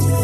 هنا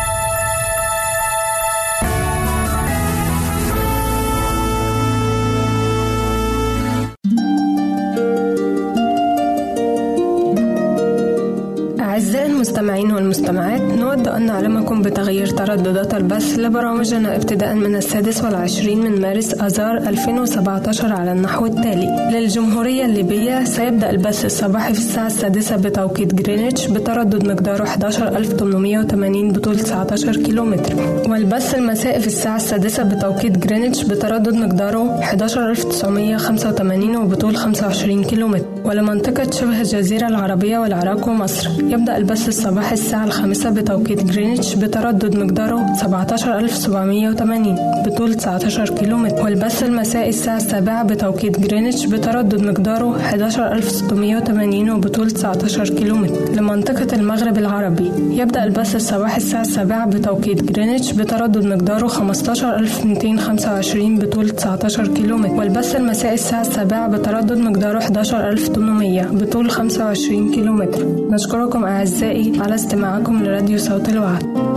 أن نعلمكم بتغيير ترددات البث لبرامجنا ابتداء من السادس والعشرين من مارس آذار 2017 على النحو التالي. للجمهورية الليبية سيبدأ البث الصباحي في الساعة السادسة بتوقيت جرينتش بتردد مقداره 11880 بطول 19 كيلومتر. والبث المسائي في الساعة السادسة بتوقيت جرينتش بتردد مقداره 11985 وبطول 25 كيلومتر. ولمنطقة شبه الجزيرة العربية والعراق ومصر يبدأ البث الصباحي الساعة الخامسة بتوقيت جرينتش بتردد مقداره 17780 بطول 19 كيلومتر. والبث المسائي الساعة السابعة بتوقيت جرينتش بتردد مقداره 11680 وبطول 19 كيلومتر. لمنطقة المغرب العربي يبدأ البث الصباحي الساعة السابعة بتوقيت جرينتش بتردد مقداره 15225 بطول 19 كيلومتر. والبث المسائي الساعة السابعة بتردد مقداره 11800 بطول 25 كيلومتر. نشكركم أعزائي على استماعكم لراديو صوت الوعد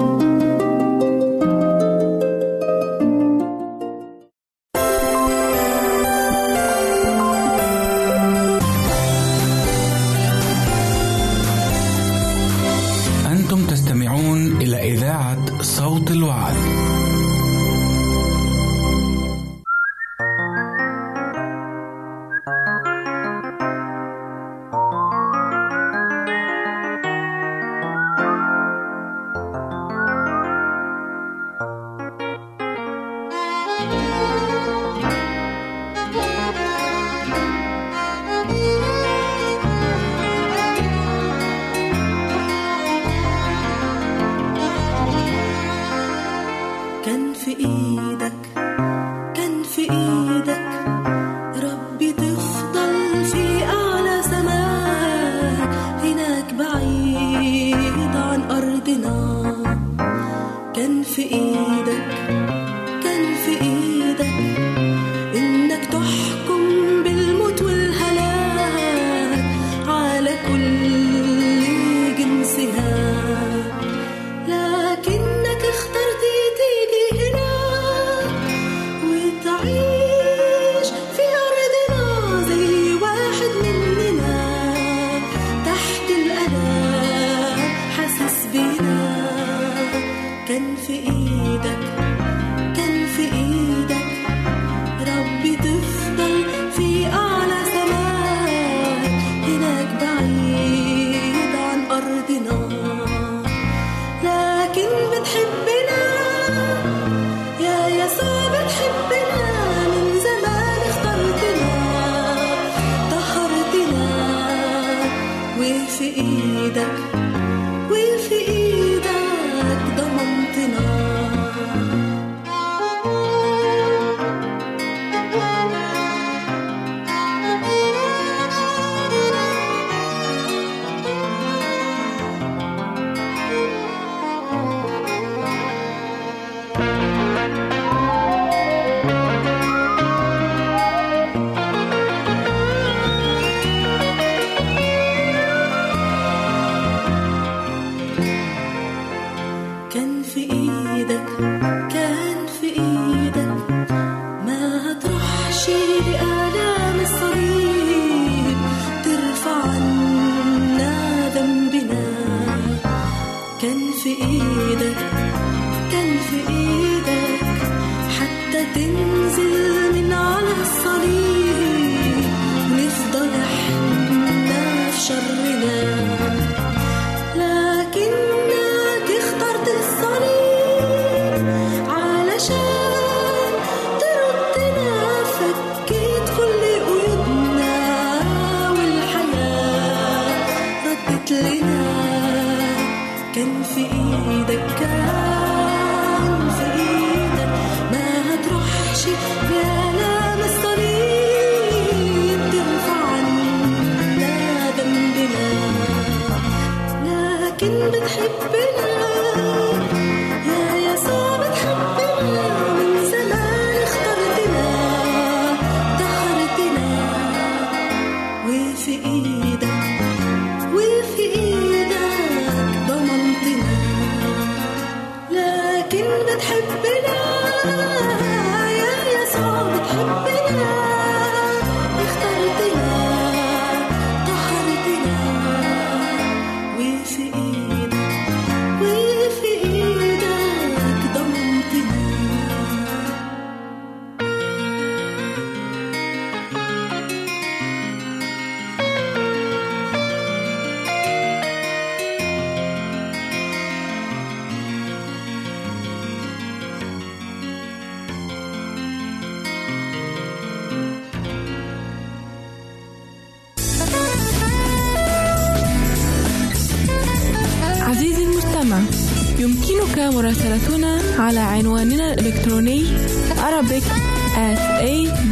كان في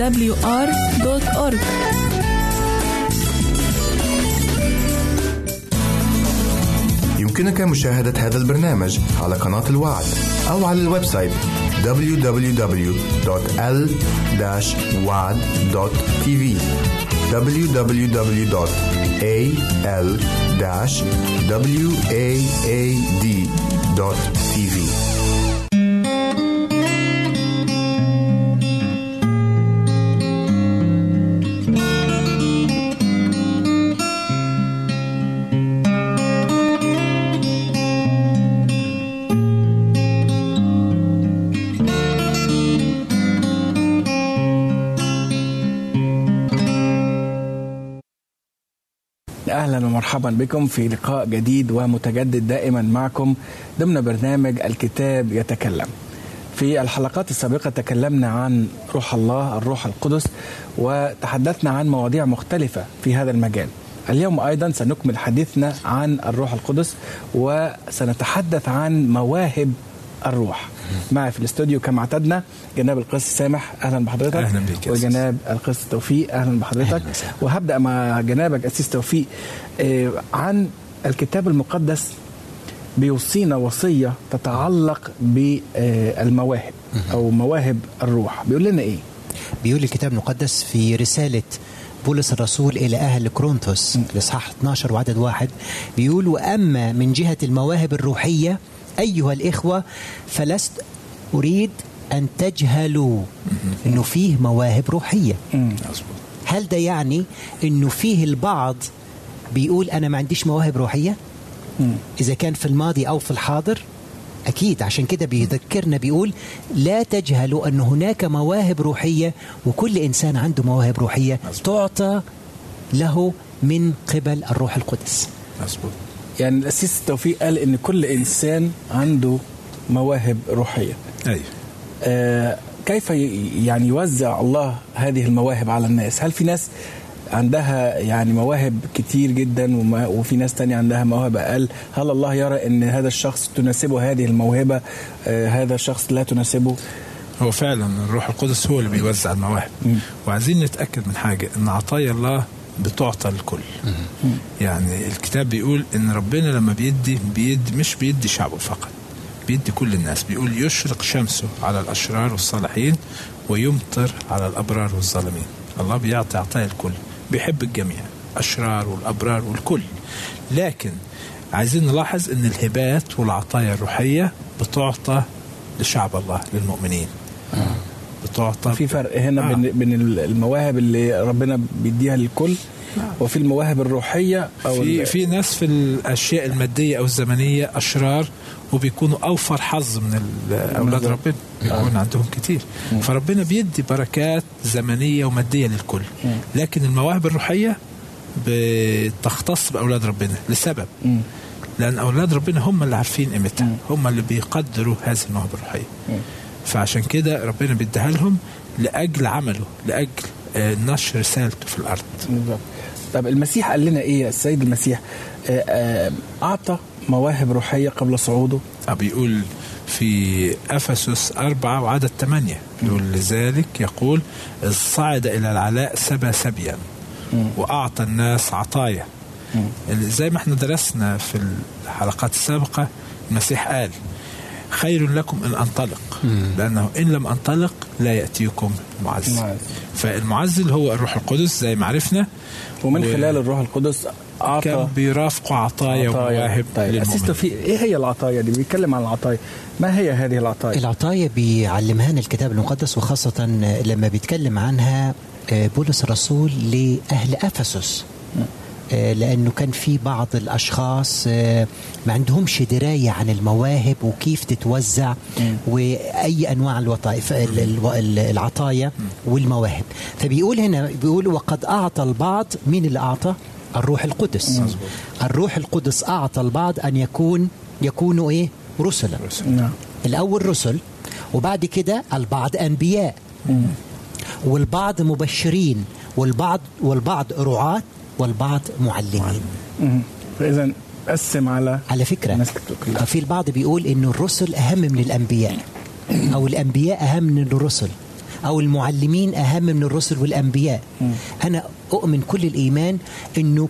awr.org يمكنك مشاهدة هذا البرنامج على قناة الوعد أو على ال website www.l-wad.tv www.al-waad.tv أهلا ومرحبا بكم في لقاء جديد ومتجدد دائما معكم ضمن برنامج الكتاب يتكلم. في الحلقات السابقة تكلمنا عن روح الله الروح القدس وتحدثنا عن مواضيع مختلفة في هذا المجال. اليوم أيضا سنكمل حديثنا عن الروح القدس وسنتحدث عن مواهب الروح. معي في الاستوديو كما اعتدنا جناب القس سامح أهلا بحضرتك. أهلاً بك. وجناب القس توفيق أهلا بحضرتك. أهلاً. وهبدأ مع جنابك أسيس توفيق آه، عن الكتاب المقدس بيوصينا وصية تتعلق بالمواهب أو مواهب الروح. بيقول لنا إيه؟ بيقول الكتاب المقدس في رسالة بولس الرسول إلى أهل كورنثوس الإصحاح 12 وعدد واحد. بيقول وأما من جهة المواهب الروحية أيها الإخوة فلست أريد أن تجهلوا. أنه فيه مواهب روحية. مظبوط. هل ده يعني أنه فيه البعض بيقول أنا ما عنديش مواهب روحية؟ إذا كان في الماضي أو في الحاضر؟ أكيد. عشان كده بيذكرنا بيقول لا تجهلوا أن هناك مواهب روحية وكل إنسان عنده مواهب روحية تعطى له من قبل الروح القدس. مظبوط. يعني الأسيس توفيق قال إن كل إنسان عنده مواهب روحية. أيوه آه، كيف يعني يوزع الله هذه المواهب على الناس؟ هل في ناس عندها يعني مواهب كتير جدا وما- وفي ناس تانية عندها مواهب أقل؟ هل الله يرى أن هذا الشخص تناسبه هذه الموهبة؟ آه، هذا الشخص لا تناسبه؟ هو فعلا الروح القدس هو اللي بيوزع المواهب. وعايزين نتأكد من حاجة إن عطايا الله بتعطى الكل. يعني الكتاب بيقول إن ربنا لما بيدي بيدي مش بيدي شعبه فقط بيدي كل الناس. بيقول يشرق شمسه على الأشرار والصالحين ويمطر على الأبرار والظالمين. الله بيعطي عطايا الكل بيحب الجميع اشرار والأبرار والكل. لكن عايزين نلاحظ إن الهبات والعطايا الروحية بتعطى لشعب الله للمؤمنين. بتعطى في فرق هنا آه. بين بين المواهب اللي ربنا بيديها للكل وفي المواهب الروحية أو في في ناس في الأشياء المادية أو الزمنية أشرار وبيكونوا أوفر حظ من أولاد. ربنا بيكون عندهم كتير. فربنا بيدي بركات زمنية ومادية للكل. لكن المواهب الروحية بتختص بأولاد ربنا لسبب. لأن أولاد ربنا هم اللي عارفين قيمتها. هم اللي بيقدروا هذه المواهب الروحية. فعشان كده ربنا بيديها لهم لأجل عمله لأجل آه، نشر رسالته في الأرض. طب المسيح قال لنا إيه السيد المسيح؟ آه، آه، أعطى مواهب روحية قبل صعوده. بيقول في أفسس أربعة وعدد ثمانية. يقول لذلك يقول صعد إلى العلاء سبى سبيا وأعطى الناس عطايا. زي ما إحنا درسنا في الحلقات السابقة المسيح قال خير لكم إن أنطلق. لأنه إن لم أنطلق لا يأتيكم معز. معز. فالمعز اللي هو الروح القدس زي ما عرفنا. ومن و- خلال الروح القدس أعطى كان بيرافقوا عطايا ومواهب طيب توفيق إيه هي العطايا دي؟ بيتكلم عن العطايا. ما هي هذه العطايا؟ العطايا بيعلمها لنا الكتاب المقدس وخاصة لما بيتكلم عنها آه، بولس الرسول لأهل أفسس. آه، لأنه كان في بعض الأشخاص آه، ما عندهمش دراية عن المواهب وكيف تتوزع وأي أنواع الوظائف ال- ال- ال- العطايا والمواهب. فبيقول هنا بيقول وقد أعطى البعض مين اللي أعطى؟ الروح القدس. الروح القدس أعطى البعض أن يكون يكونوا إيه؟ رسلا. نعم. الأول رسل وبعد كده البعض أنبياء. والبعض مبشرين والبعض والبعض رعاة. والبعض معلمين مم. فإذا قسم على على فكرة. في البعض بيقول إنه الرسل أهم من الأنبياء أو الأنبياء أهم من الرسل أو المعلمين أهم من الرسل والأنبياء أنا أؤمن كل الإيمان إنه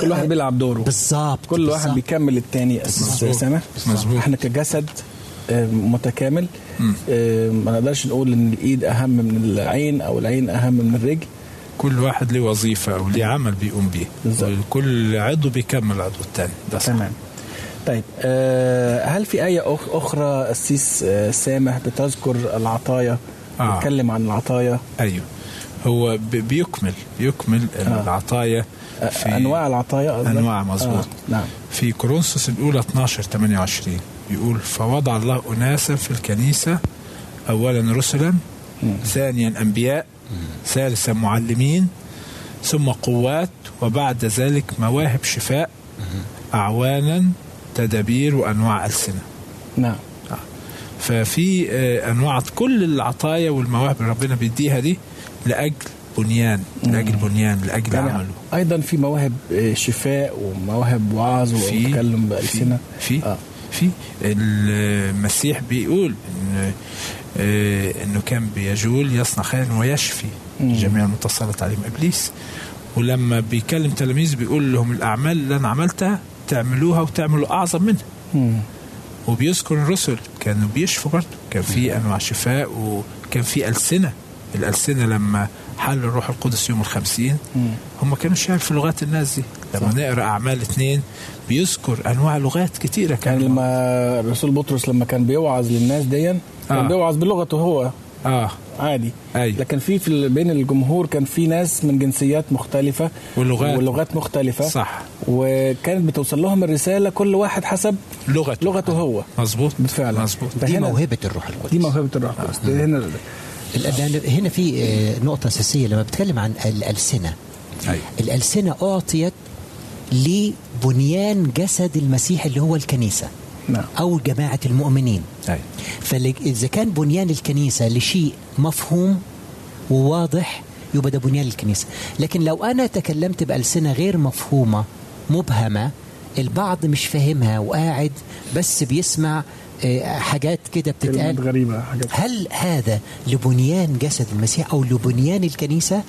كل واحد بيلعب دوره بالظبط كل واحد بالظبط. بيكمل التاني أساس مظبوط. سامح مظبوط. إحنا كجسد آه، متكامل آه، ما نقدرش نقول إن الإيد أهم من العين أو العين أهم من الرجل كل واحد له وظيفة أو ليه عمل بيقوم بالظبط. وكل عضو بيكمل العضو الثاني ده صح. تمام طيب آه، هل في آية أخ- أخرى السيس آه، سامح بتذكر العطايا آه. بتتكلم عن العطايا أيوه هو بي- بيكمل بيكمل العطايا في أنواع العطايا؟ أنواع مظبوط آه. نعم في كورنثوس الأولى 12 28 بيقول فوضع الله أناسا في الكنيسة أولا رسلا ثانيا أنبياء ثالثا معلمين ثم قوات وبعد ذلك مواهب شفاء أعوانا تدابير وأنواع ألسنة. نعم. ففي آه، أنواع كل العطايا والمواهب اللي ربنا بيديها دي لأجل بنيان لأجل بنيان لأجل يعني عمله. أيضا في مواهب آه، شفاء ومواهب وعظ في وتكلم بألسنة. في. آه. في المسيح بيقول إن آه، إنه كان بيجول يصنع خيرا ويشفي. جميع المتصلت عليهم إبليس. ولما بيكلم تلاميذ بيقول لهم الأعمال اللي أنا عملتها تعملوها وتعملوا أعظم منها. مم. وبيذكر الرسل كانوا بيشفوا برضه. كان في أنواع شفاء وكان في ألسنة. الألسنة لما حل الروح القدس يوم الخمسين. هم كانوا يعرفوا لغات الناس دي لما نقرأ أعمال اثنين بيذكر أنواع لغات كتيرة كان كان لما الرسول بطرس لما كان بيوعظ للناس دي كان آه. بيوعظ بلغته هو. آه. عادي. أي. لكن في في بين الجمهور كان في ناس من جنسيات مختلفة ولغات. ولغات مختلفة. صح. وكانت بتوصل لهم الرسالة كل واحد حسب لغته. لغته هو. مظبوط. بالفعل. مظبوط. دي موهبة الروح القدس. دي موهبة الروح القدس. هنا لأن هنا في آه، نقطة أساسية لما بتكلم عن الألسنة أيوة. الألسنة أعطيت لبنيان جسد المسيح اللي هو الكنيسة نعم أو جماعة المؤمنين أيوة. فإذا كان بنيان الكنيسة لشيء مفهوم وواضح يبقى ده بنيان الكنيسة لكن لو أنا تكلمت بألسنة غير مفهومة مبهمة البعض مش فاهمها وقاعد بس بيسمع حاجات كده كلمات بتتقال غريبة حاجات. هل هذا لبنيان جسد المسيح أو لبنيان الكنيسة؟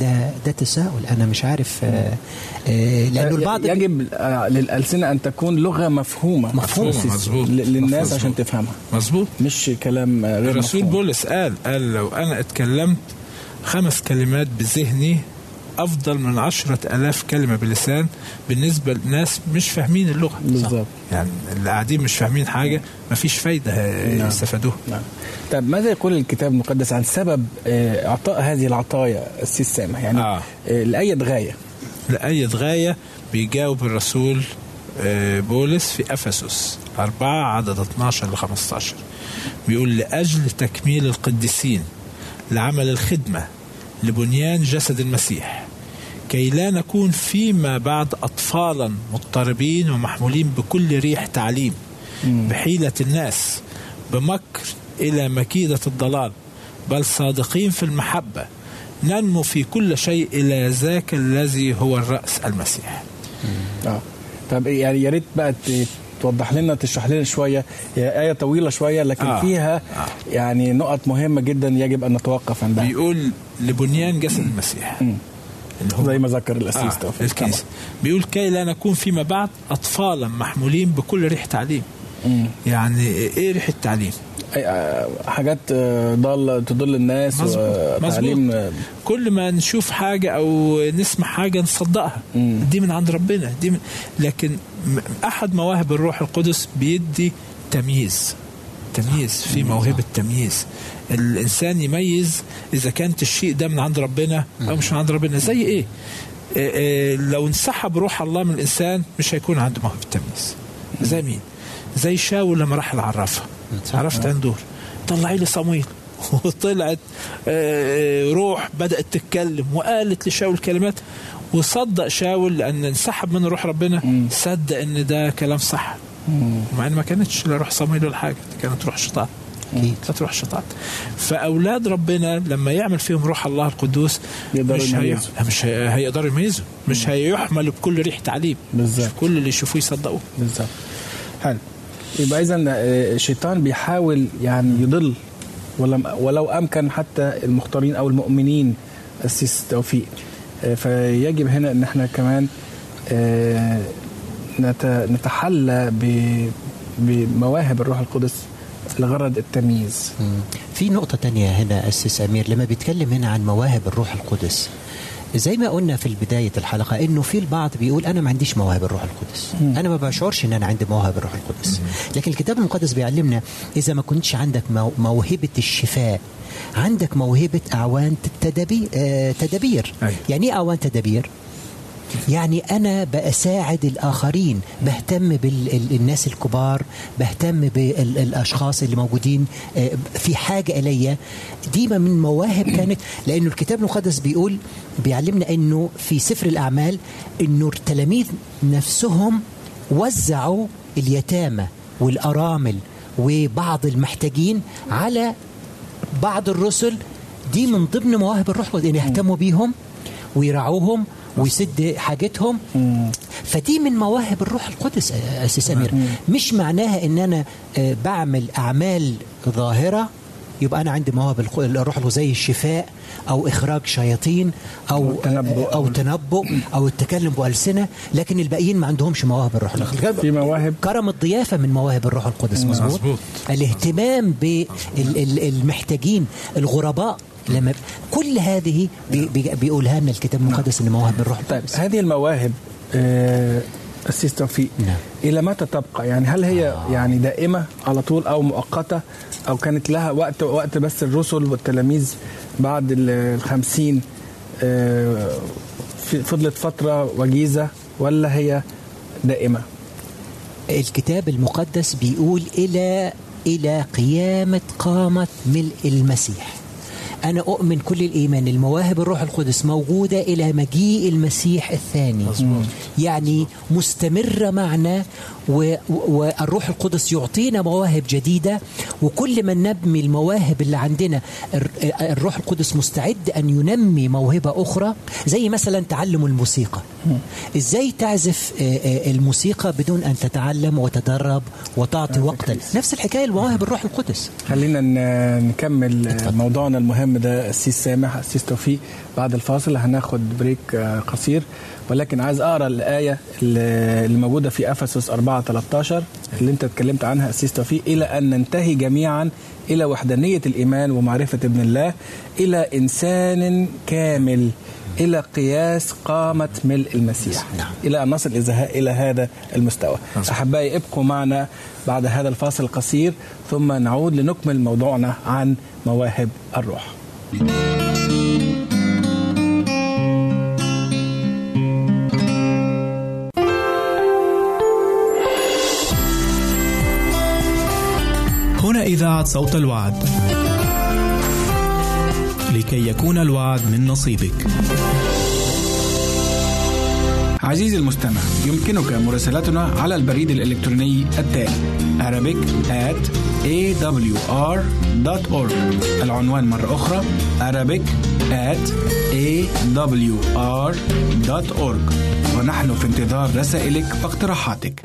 ده ده تساؤل. أنا مش عارف آه، آه، لأنه البعض يجب آه، للألسنة أن تكون لغة مفهومة. مفهومة، مظبوط. ل- للناس مظبوط. عشان تفهمها. مظبوط. مش كلام آه، غير الرسول. بولس قال قال لو أنا اتكلمت خمس كلمات بذهني أفضل من عشرة آلاف كلمة بلسان بالنسبة لناس مش فاهمين اللغة. بالظبط. يعني اللي قاعدين مش فاهمين حاجة مفيش فايدة نعم. يستفادوها. نعم. طيب ماذا يقول الكتاب المقدس عن سبب آه، إعطاء هذه العطايا السيس سامح يعني آه. آه، لأي غاية؟ لأي غاية بيجاوب الرسول آه، بولس في أفسس أربعة عدد 12 ل 15 بيقول لأجل تكميل القديسين لعمل الخدمة لبنيان جسد المسيح. كي لا نكون فيما بعد أطفالا مضطربين ومحمولين بكل ريح تعليم بحيلة الناس بمكر إلى مكيدة الضلال بل صادقين في المحبة ننمو في كل شيء إلى ذاك الذي هو الرأس المسيح آه طب يعني يا ريت بقى توضح لنا تشرح لنا شوية هي آية طويلة شوية لكن آه. آه. فيها آه. آه. يعني نقط مهمة جدا يجب أن نتوقف عندها بيقول لبنيان جسد المسيح اللي هو زي ما ذكر الأسيس آه الكنيسة بيقول كي لا نكون فيما بعد أطفالا محمولين بكل ريح تعليم. يعني إيه ريح التعليم؟ أي- آه، حاجات آه، ضال تضل الناس وتعليم آه، كل ما نشوف حاجة أو نسمع حاجة نصدقها. مم. دي من عند ربنا دي من لكن أحد مواهب الروح القدس بيدي تمييز تمييز في موهبة تمييز. الإنسان يميز إذا كانت الشيء ده من عند ربنا أو مش من عند ربنا. زي إيه؟ آه، آه، لو انسحب روح الله من الإنسان مش هيكون عنده موهبة تمييز زي مين؟ زي شاول لما راح العرافة. عرفت عنده طلعي لي صمويل وطلعت آه، روح بدأت تتكلم وقالت لشاول كلمات. وصدق شاول لأن انسحب من روح ربنا. صدق إن ده كلام صح. مع إن ما كانتش لا روح صمويل ولا حاجة دي كانت روح شيطان. أكيد. كانت روح شيطان فأولاد ربنا لما يعمل فيهم روح الله القدوس مش هي... مش هي... هيقدروا يميزوا مش هيحملوا بكل ريح تعليم بالظبط. كل اللي يشوفوه يصدقوه. بالظبط حلو. يبقى اذا الشيطان بيحاول يعني يضل ولم ولو أمكن حتى المختارين أو المؤمنين السيس توفيق. آه، فيجب هنا إن إحنا كمان آه، نت- نتحلى بمواهب الروح القدس. لغرض التمييز مم. في نقطة تانية هنا أسس أمير لما بيتكلم هنا عن مواهب الروح القدس زي ما قلنا في بداية الحلقة إنه في البعض بيقول أنا ما عنديش مواهب الروح القدس أنا ما بشعرش إن أنا عندي مواهب الروح القدس لكن الكتاب المقدس بيعلمنا إذا ما كنتش عندك مو- موهبة الشفاء عندك موهبة أعوان تدبير, آه تدبير. أيوة. يعني إيه أعوان تدبير؟ يعني أنا بساعد الآخرين بهتم بالناس الكبار بهتم بالأشخاص اللي موجودين آه، في حاجة إلي. دي من مواهب كانت لأنه الكتاب المقدس بيقول بيعلمنا أنه في سفر الأعمال أنه التلاميذ نفسهم وزعوا اليتامى والأرامل وبعض المحتاجين على بعض الرسل. دي من ضمن مواهب الروح إن يهتموا بيهم ويرعوهم ويسد حاجتهم. فدي من مواهب الروح القدس يا أسيس سمير. مش معناها إن أنا بعمل أعمال ظاهرة يبقى أنا عندي مواهب الروح القدس زي الشفاء أو إخراج شياطين أو التنبؤ. أو تنبؤ أو التكلم بألسنة لكن الباقيين ما عندهمش مواهب الروح القدس. في مواهب. كرم الضيافة من مواهب الروح القدس مظبوط؟ مظبوط. الاهتمام بالمحتاجين الغرباء. لما كل هذه بي- بي- بيقولها لنا الكتاب المقدس ان مواهب الروح طيب القدس. هذه المواهب آه، السيس توفيق نعم. إلى متى تبقى؟ يعني هل هي يعني دائمة على طول أو مؤقتة؟ أو كانت لها وقت وقت بس الرسل والتلاميذ بعد ال- الخمسين آه، فضلت فترة وجيزة ولا هي دائمة؟ الكتاب المقدس بيقول إلى إلى قيامة قامة ملء المسيح. أنا أؤمن كل الإيمان. المواهب الروح القدس موجودة إلى مجيء المسيح الثاني. مظبوط. يعني مستمرة معنا والروح القدس يعطينا مواهب جديدة وكل ما نبني المواهب اللي عندنا الر- الروح القدس مستعد أن ينمي موهبة أخرى زي مثلا تعلم الموسيقى. إزاي تعزف الموسيقى بدون أن تتعلم وتدرب وتعطي وقتا؟ نفس الحكاية المواهب الروح القدس. خلينا نكمل موضوعنا المهم ده القسيس سامح القسيس توفيق بعد الفاصل هناخد break آه، قصير ولكن عايز أقرأ الآية اللي موجودة في أفسس 4 13 اللي أنت اتكلمت عنها القسيس توفيق إلى أن ننتهي جميعا إلى وحدانية الإيمان ومعرفة ابن الله إلى إنسان كامل إلى قياس قامه ملء المسيح نعم. إلى أن نصل إلى هذا المستوى مظبوط. أحبائي ابقوا معنا بعد هذا الفاصل القصير ثم نعود لنكمل موضوعنا عن مواهب الروح إذاعة صوت الوعد. لكي يكون الوعد من نصيبك. عزيزي المستمع يمكنك مراسلتنا على البريد الإلكتروني التالي Arabic at awr.org العنوان مرة أخرى Arabic at awr.org ونحن في انتظار رسائلك واقتراحاتك.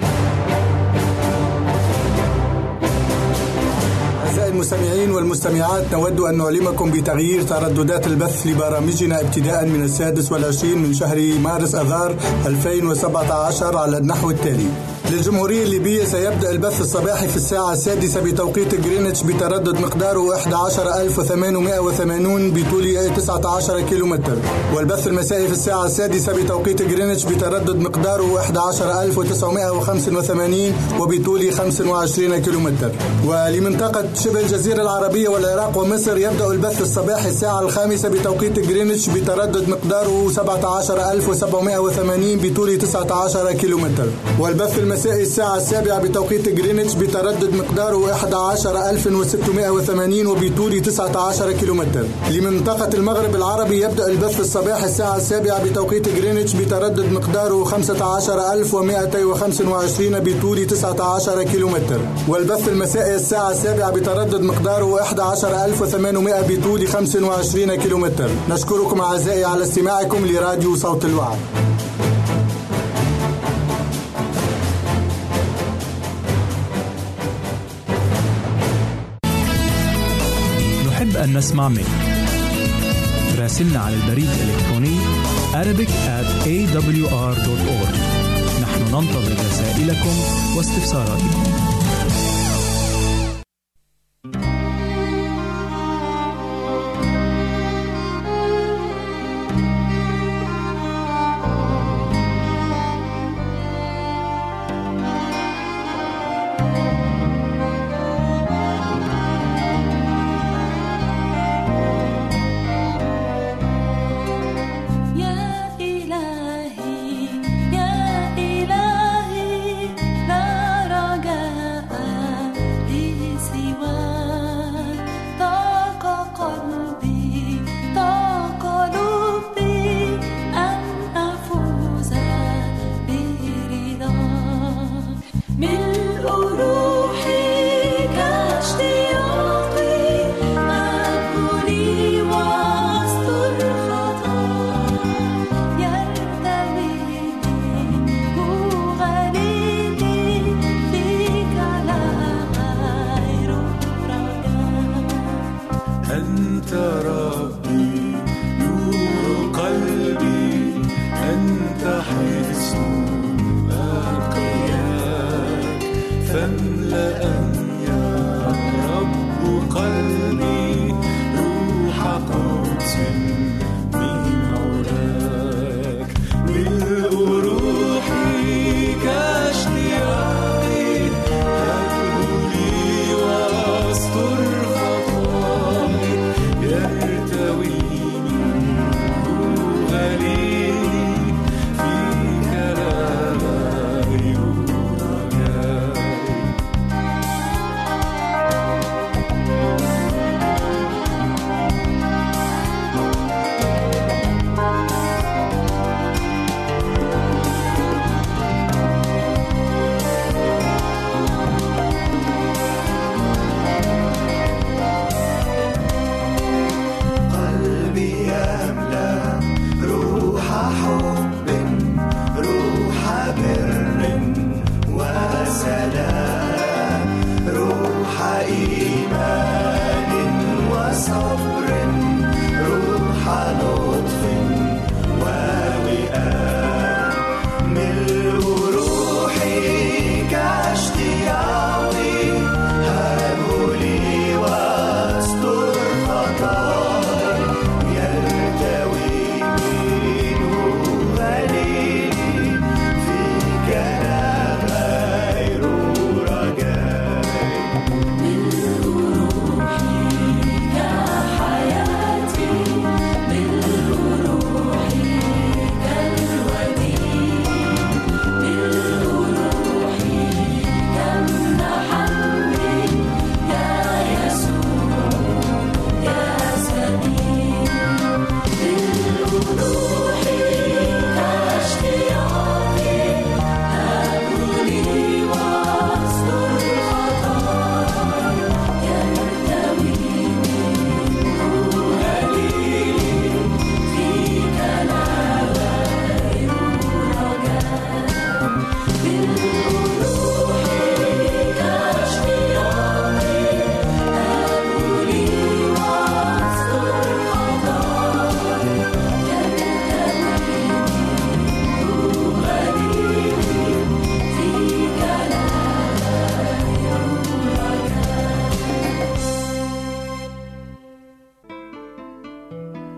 أعزائي المستمعين والمستمعات نود أن نعلمكم بتغيير ترددات البث لبرامجنا ابتداء من السادس والعشرين من شهر مارس أذار 2017 على النحو التالي. للجمهورية الليبية سيبدأ البث الصباحي في الساعة السادسة بتوقيت جرينتش بتردد مقداره 11880 بطول 19 كيلومتر. والبث المسائي في الساعة السادسة بتوقيت جرينتش بتردد مقداره 11985 وبطول 25 كيلومتر. ولمنطقة شبه الجزيرة العربية والعراق ومصر يبدأ البث الصباحي الساعة الخامسة بتوقيت جرينتش بتردد مقداره 17780 بطول 19 كيلومتر. والبث المسائي الساعة السابعة بتوقيت جرينتش بتردد مقداره 11680 وبطول 19 كيلومتر. لمنطقة المغرب العربي يبدأ البث الصباحي الساعة السابعة بتوقيت جرينتش بتردد مقداره 15225 بطول 19 كيلومتر. والبث المسائي الساعة السابعة بتردد مقداره 11800 بطول 25 كيلومتر. نشكركم أعزائي على استماعكم لراديو صوت الوعد. نسمع منك. راسلنا على البريد الإلكتروني Arabic at awr.org. نحن ننتظر رسائلكم واستفساراتكم.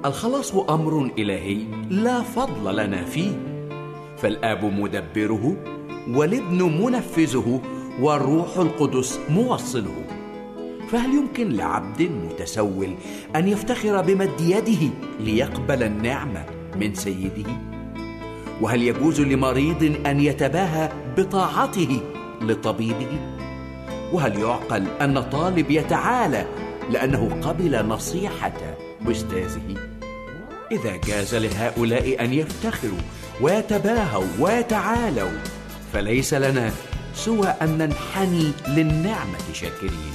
الخلاص أمر إلهي لا فضل لنا فيه. فالآب مدبره والابن منفذه والروح القدس موصله. فهل يمكن لعبد متسول أن يفتخر بمد يده ليقبل النعمه من سيده؟ وهل يجوز لمريض أن يتباهى بطاعته لطبيبه؟ وهل يعقل أن طالب يتعالى لأنه قبل نصيحة أستاذه؟ إذا جاز لهؤلاء أن يفتخروا ويتباهوا ويتعالوا فليس لنا سوى أن ننحني للنعمة شاكرين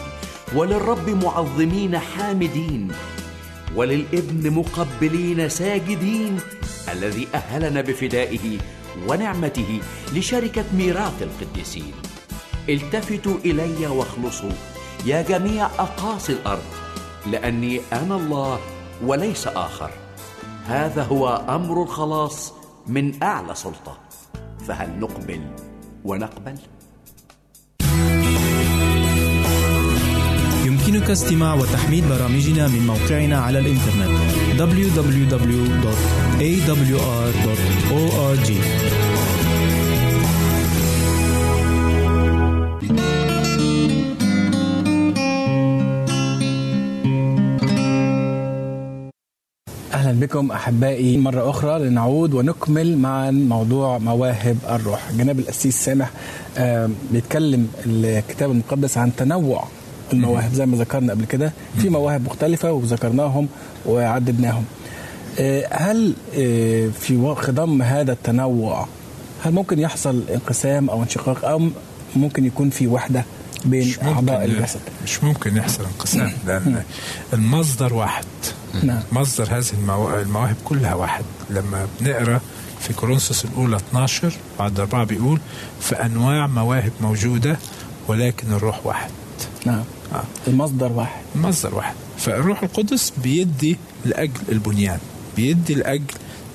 وللرب معظمين حامدين وللابن مقبلين ساجدين الذي أهلنا بفدائه ونعمته لشركة ميراث القديسين. التفتوا إلي واخلصوا يا جميع أقاصي الأرض لأني أنا الله وليس آخر. هذا هو أمر الخلاص من أعلى سلطة. فهل نقبل ونقبل؟ يمكنك استماع وتحميل برامجنا من موقعنا على الإنترنت www.awr.org أهلا بكم أحبائي. مرة أخرى لنعود ونكمل مع موضوع مواهب الروح. جناب القسيس سامح آه، بيتكلم الكتاب المقدس عن تنوع المواهب. زي ما ذكرنا قبل كده في مواهب مختلفة وذكرناهم وعددناهم. آه، هل آه، في خضم هذا التنوع هل ممكن يحصل انقسام أو انشقاق أو ممكن يكون في وحدة بين أعضاء الجسد؟ مش ممكن يحصل انقسام لأن المصدر واحد. نعم. مصدر هذه الموا- المواهب كلها واحد لما بنقرأ في كورنثوس الأولى 12 بعد اربعه بيقول فانواع مواهب موجودة ولكن الروح واحد نعم آه. المصدر واحد مصدر واحد فالروح القدس بيدي لأجل البنيان بيدي لأجل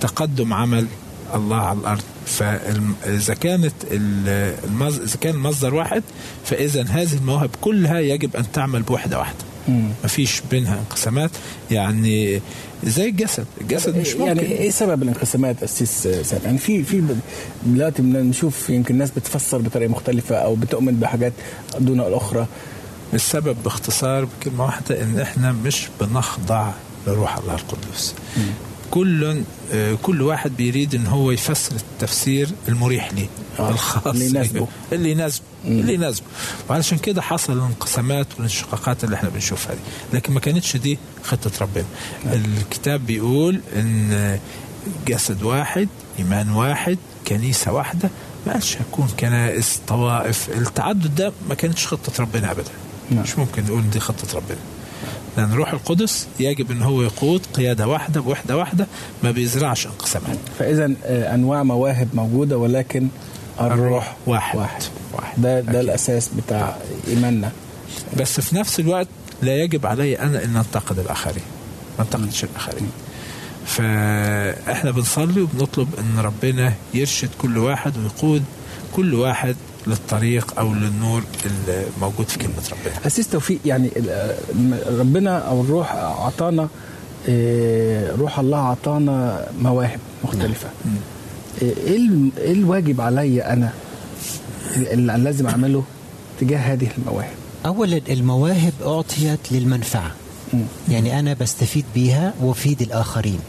تقدم عمل الله على الأرض فاذا كانت. إذا كان المصدر واحد فإذا هذه المواهب كلها يجب أن تعمل بوحدة واحدة مم. ما فيش بينها انقسامات. يعني زي الجسد. الجسد مش ممكن. يعني إيه سبب الانقسامات اسيس سامي؟ يعني في في دلوقتي بنشوف يمكن ناس بتفسر بطريقة مختلفة أو بتؤمن بحاجات دون الأخرى. السبب باختصار بكلمة واحدة إن إحنا مش بنخضع لروح الله القدس. كل آه، كل واحد بيريد إن هو يفسر التفسير المريح ليه آه، الخاص. اللي يناسبه. اللي يناسبه. اللي يناسبه. وعلشان كده حصل الانقسامات والانشقاقات اللي إحنا بنشوفها دي. لكن ما كانتش دي خطة ربنا. الكتاب بيقول إن جسد واحد إيمان واحد كنيسة واحدة ما قالش هتكون كنائس طوائف. التعدد ده ما كانتش خطة ربنا ابدا. نعم. مش ممكن نقول دي خطة ربنا. لأن روح القدس يجب إن هو يقود قيادة واحدة بوحده واحدة ما بيزرعش انقسامات فإذا آه، أنواع مواهب موجودة ولكن الروح واحد. واحد. واحد. ده ده أكيد. الأساس بتاع إيماننا. بس في نفس الوقت لا يجب علي أنا إن أنتقد الآخرين. ما أنتقدش الآخرين. فإحنا بنصلي وبنطلب إن ربنا يرشد كل واحد ويقود كل واحد للطريق أو للنور الموجود في كلمة ربنا. أسيس توفيق يعني ال- آه، ربنا أو الروح أعطانا آه، روح الله أعطانا مواهب مختلفة. إيه الم- إيه الواجب عليا أنا اللي لازم أعمله تجاه هذه المواهب؟ اولا المواهب أعطيت للمنفعة. يعني أنا بستفيد بيها وأفيد الآخرين.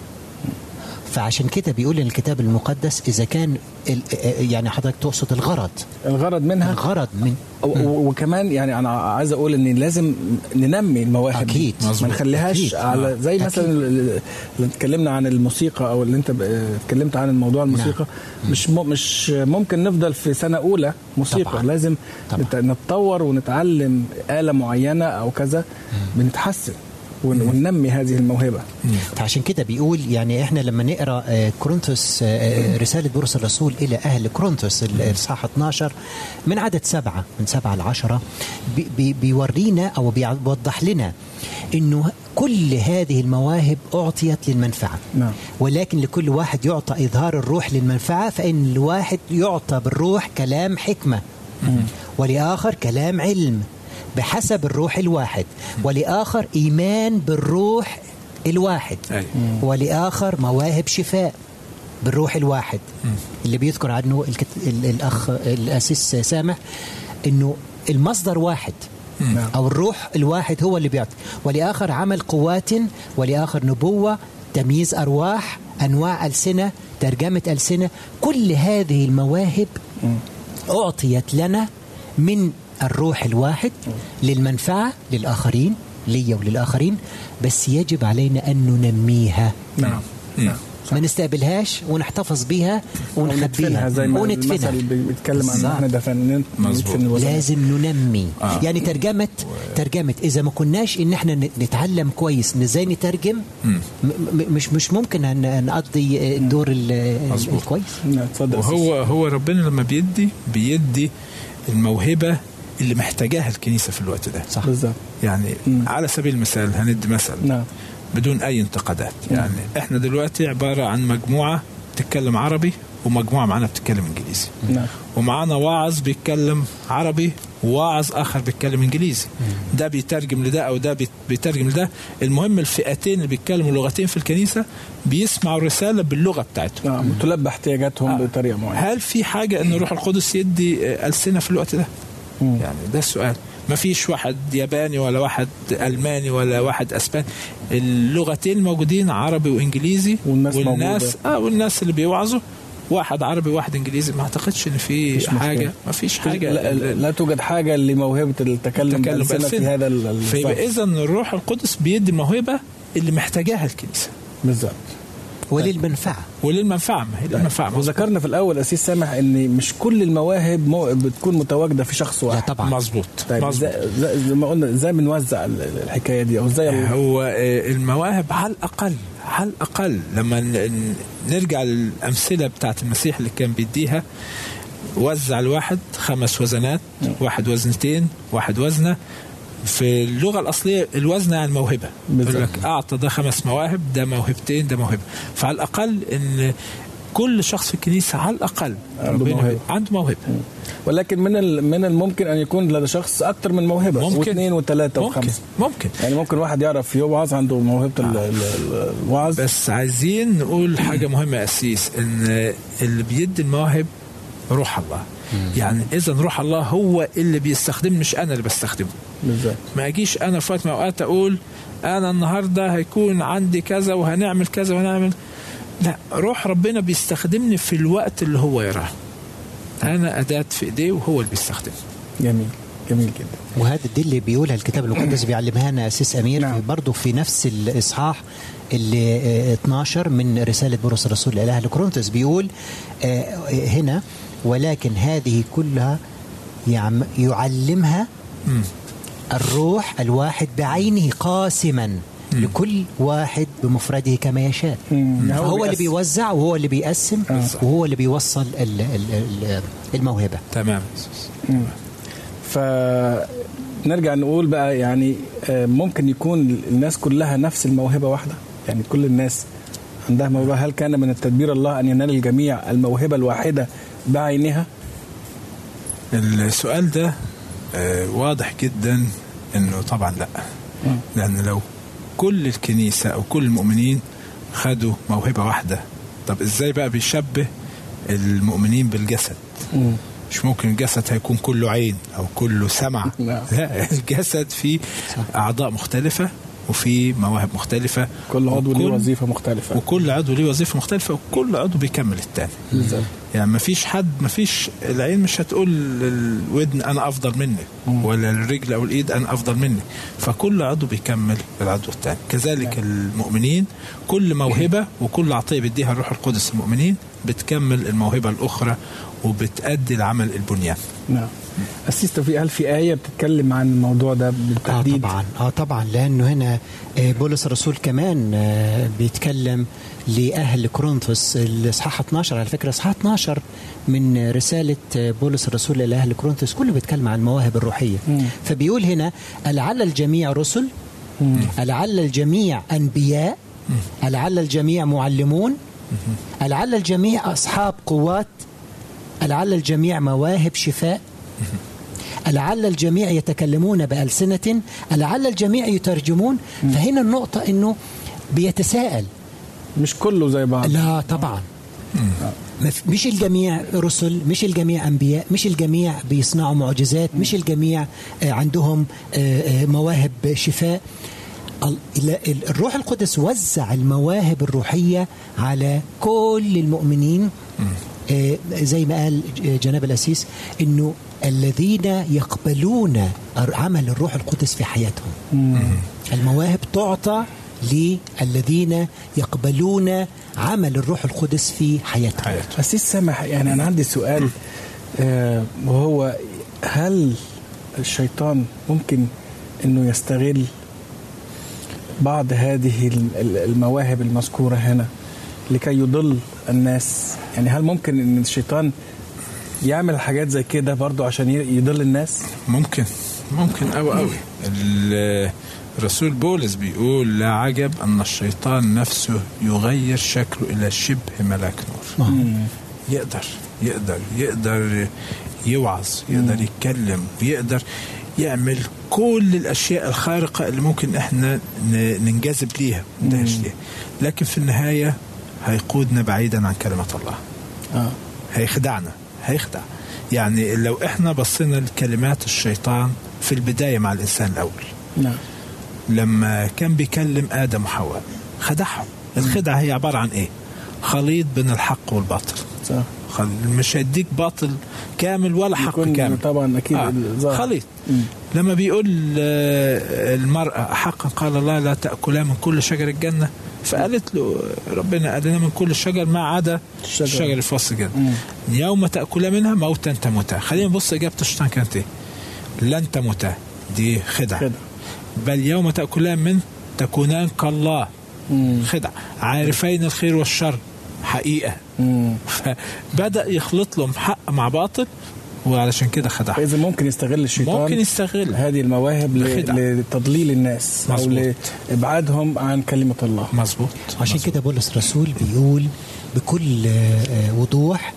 فعشان كده بيقول الكتاب المقدس إذا كان يعني حضرتك تقصد الغرض الغرض منها الغرض من وكمان يعني أنا عايز أقول إن لازم ننمي المواهب دي. أكيد. ما. نخليهاش أكيد. على زي أكيد. مثلا اللي اتكلمنا عن الموسيقى أو اللي أنت اتكلمت عن الموضوع الموسيقى مش م- مش ممكن نفضل في سنة أولى موسيقى طبعاً. لازم طبعاً. نت- نتطور ونتعلم آلة معينة أو كذا بنتحسن وننمي هذه الموهبة. فعشان كده بيقول يعني إحنا لما نقرأ آه، كورنثوس آه، رسالة بولس الرسول إلى أهل كورنثوس ال- الاصحاح 12 من عدد سبعة من سبعة بي- بي- بيورينا أو بيوضح لنا إنه كل هذه المواهب أعطيت للمنفعة. نعم. ولكن لكل واحد يعطى إظهار الروح للمنفعة فإن الواحد يعطى بالروح كلام حكمة. ولآخر كلام علم. بحسب الروح الواحد ولآخر إيمان بالروح الواحد أي. ولآخر مواهب شفاء بالروح الواحد. اللي بيذكر عنه الكت... ال... الأخ الأسيس سامح إنه المصدر واحد أو الروح الواحد هو اللي بيعطي. ولآخر عمل قوات ولآخر نبوة تمييز أرواح أنواع ألسنة ترجمة ألسنة كل هذه المواهب أعطيت لنا من الروح الواحد للمنفعة للآخرين لي وللآخرين بس يجب علينا أن ننميها. نعم. مم. ما نستقبلهاش ونحتفظ بيها ونخبيها زي ما وندفنها. بيتكلم عن. إحنا دفن. لازم ننمي. آه. يعني ترجمة ترجمة إذا ما كناش إن إحنا ن- نتعلم كويس إن إزاي نترجم م- م- مش مش ممكن نقضي الدور. الكويس. نعم، اتفضل وهو هو ربنا لما بيدي بيدي الموهبة اللي محتاجاها الكنيسة في الوقت ده. صح. بالظبط. يعني على سبيل المثال هندي مثل. نعم. بدون أي انتقادات. يعني إحنا دلوقتي عبارة عن مجموعة بتتكلم عربي ومجموعة معانا بتتكلم إنجليزي. نعم. ومعانا واعظ بيتكلم عربي وواعظ آخر بيتكلم إنجليزي. ده بيترجم لده أو ده بيت- بيترجم لده. المهم الفئتين اللي بيتكلموا لغتين في الكنيسة بيسمعوا الرساله باللغة بتاعتهم. نعم. تلبى احتياجاتهم آه. بطريقة معينة. هل في حاجة إن الروح القدس يدي ألسنة في الوقت ده؟ يعني ده السؤال. ما فيش واحد ياباني ولا واحد ألماني ولا واحد أسباني. اللغتين موجودين عربي وإنجليزي. والناس والناس آه والناس اللي بيوعظوا. واحد عربي وواحد إنجليزي. ما أعتقدش إن في. حاجة ما فيش حاجة. لا, لا, توجد حاجة لموهبة التكلم تكلم بألسنة في. هذا. فيبقى اذا الروح القدس بيدي الموهبة اللي محتاجاها الكنيسة. بالظبط. وللمنفعة وللمنفعه ما هي للمنفعه وذكرنا في الأول أسيس سامح إن مش كل المواهب مو بتكون متواجدة في شخص لا واحد طبعا. مظبوط طيب مظبوط. زي, زي, زي ما قلنا إزاي بنوزع ال- ال- الحكاية دي؟ أو إزاي هو آه، المواهب على الأقل على الأقل. لما نرجع للأمثلة بتاعت المسيح اللي كان بيديها وزع الواحد خمس وزنات واحد وزنتين واحد وزنة. في اللغة الأصلية الوزن يعني موهبة. بالظبط. يقول لك أعطى ده خمس مواهب ده موهبتين ده موهبة. فعلى الأقل إن كل شخص في الكنيسة على الأقل عنده موهبة. عنده موهبة. ولكن من من الممكن أن يكون لدى شخص أكثر من موهبة ممكن. واثنين وثلاثة ممكن. وخمسة. ممكن. يعني ممكن واحد يعرف يوعظ عنده موهبة ال- الوعظ بس عايزين نقول حاجة مهمة يا أسيس إن اللي بيدي المواهب روح الله. يعني إذا روح الله هو اللي بيستخدم مش أنا اللي بستخدمه. بالظبط ما أجيش أنا في وقت من الأوقات أقول أنا النهاردة هيكون عندي كذا وهنعمل كذا وهنعمل. لا روح ربنا بيستخدمني في الوقت اللي هو يراه. أنا أداة في إيديه وهو اللي بيستخدمني. جميل جميل جدا. وهذا دي اللي بيقولها الكتاب المقدس بيعلمها لنا أسيس أمير نعم. برضه في نفس الإصحاح اللي آه، 12 من رسالة بولس الرسول إلى أهل كورنثوس بيقول آه، هنا ولكن هذه كلها يعم يعلمها الروح الواحد بعينه قاسما لكل واحد بمفرده كما يشاء. هو اللي. بيوزع وهو اللي بيقسم وهو اللي بيوصل ال- ال- ال- الموهبة. تمام. فنرجع نقول بقى يعني آه، ممكن يكون الناس كلها نفس الموهبة واحدة؟ يعني كل الناس عندها موهبة؟ هل كان من التدبير الله أن ينال الجميع الموهبة الواحدة بعينها؟ السؤال ده آه، واضح جدا. إنه طبعا لا. لأن لو كل الكنيسة أو كل المؤمنين خدوا موهبة واحدة طب إزاي بقى بيشبه المؤمنين بالجسد؟ مش ممكن الجسد هيكون كله عين أو كله سمع. لا. الجسد فيه أعضاء مختلفة وفي مواهب مختلفة كل عضو وكل- وظيفة مختلفة. وكل عضو ليه وظيفة مختلفة وكل عضو بيكمل التاني بالظبط. يعني ما فيش حد ما فيش العين مش هتقول للودن أنا أفضل منك ولا الرجل أو الإيد أنا أفضل منك. فكل عضو بيكمل العضو الثاني كذلك المؤمنين كل موهبة وكل عطية بيديها الروح القدس المؤمنين بتكمل الموهبة الأخرى وبتأدي العمل البنيان. نعم. أسيس توفيق هل في آية بتتكلم عن الموضوع ده آه بالتحديد طبعا. آه طبعا. لأنه هنا آه، بولس الرسول كمان آه، بيتكلم لأهل كورنثوس. الإصحاح 12 على فكرة إصحاح 12 من رسالة آه، بولس الرسول إلى أهل كورنثوس. كله بيتكلم عن المواهب الروحية. فبيقول هنا لعل الجميع رسل؟ لعل الجميع أنبياء؟ لعل الجميع معلمون؟ لعل الجميع أصحاب قوات لعل الجميع مواهب شفاء. لعل الجميع يتكلمون بألسنة لعل الجميع يترجمون. فهنا النقطة أنه بيتساءل. مش كله زي بعض. لا طبعا. مش الجميع رسل مش الجميع أنبياء مش الجميع بيصنعوا معجزات مش الجميع آه، عندهم آه، آه، مواهب شفاء. الروح القدس وزع المواهب الروحية على كل المؤمنين. آه، زي ما قال جناب الأسيس إنه الذين يقبلون عمل الروح القدس في حياتهم. المواهب تعطى للذين يقبلون عمل الروح القدس في حياتهم. أسيس سامح يعني أنا عندي سؤال. آه، وهو هل الشيطان ممكن أنه يستغل بعض هذه ال- ال- المواهب المذكورة هنا لكي يضل الناس. يعني هل ممكن أن الشيطان يعمل حاجات زي كده برضو عشان يضل الناس؟ ممكن. ممكن أوي أوي. ال- الرسول بولس بيقول لا عجب أن الشيطان نفسه يغير شكله إلى شبه ملاك نور. يقدر يقدر يقدر يوعظ يقدر يتكلم ويقدر يعمل كل الأشياء الخارقة اللي ممكن إحنا ن- ننجذب ليها ندهش ليها. لكن في النهاية هيقودنا بعيدا عن كلمة الله. آه. هيخدعنا هيخدع. يعني لو إحنا بصينا لكلمات الشيطان في البداية مع الإنسان الأول نعم. لما كان بيكلم آدم وحواء خدعهم. الخدعة هي عبارة عن إيه؟ خليط بين الحق والباطل. صح. مش هيديك باطل كامل ولا حق كامل طبعا أكيد آه. خليط. لما بيقول آه، المرأة حقا قال الله لا تأكلا من كل شجر الجنة فقالت له ربنا قال لنا من كل شجر ما عدا الشجر. الشجر في وسط الجنة. يوم تأكل منها موتا تموتا خلينا نبص إجابة الشيطان كانت إيه لن تموتا دي خدعة خدعة. بل يوم تأكلان منه تكونان كالله. خدعة عارفين الخير والشر حقيقة مم. فبدأ يخلط لهم حق مع باطل وعلشان كده خدعهم فإذا ممكن يستغل الشيطان ممكن يستغل هذه المواهب ل- بخدعة. لتضليل الناس أو مظبوط. لإبعادهم عن كلمة الله مظبوط عشان كده بولس الرسول بيقول بكل آه، آه، وضوح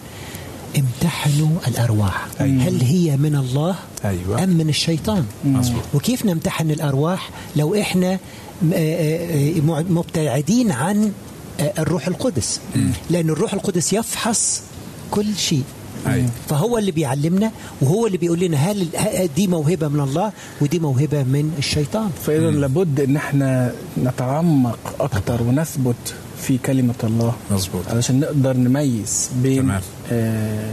امتحنوا الأرواح أيوة. هل هي من الله أيوة. أم من الشيطان مظبوط وكيف نمتحن الأرواح لو إحنا م- آه، مبتعدين عن الروح القدس. لأن الروح القدس يفحص كل شيء. أيوة. فهو اللي بيعلمنا وهو اللي بيقول لنا هل دي موهبة من الله ودي موهبة من الشيطان. فإذا لابد إن إحنا نتعمق أكتر ونثبت في كلمة الله. مظبوط. علشان نقدر نميز بين تمام. آه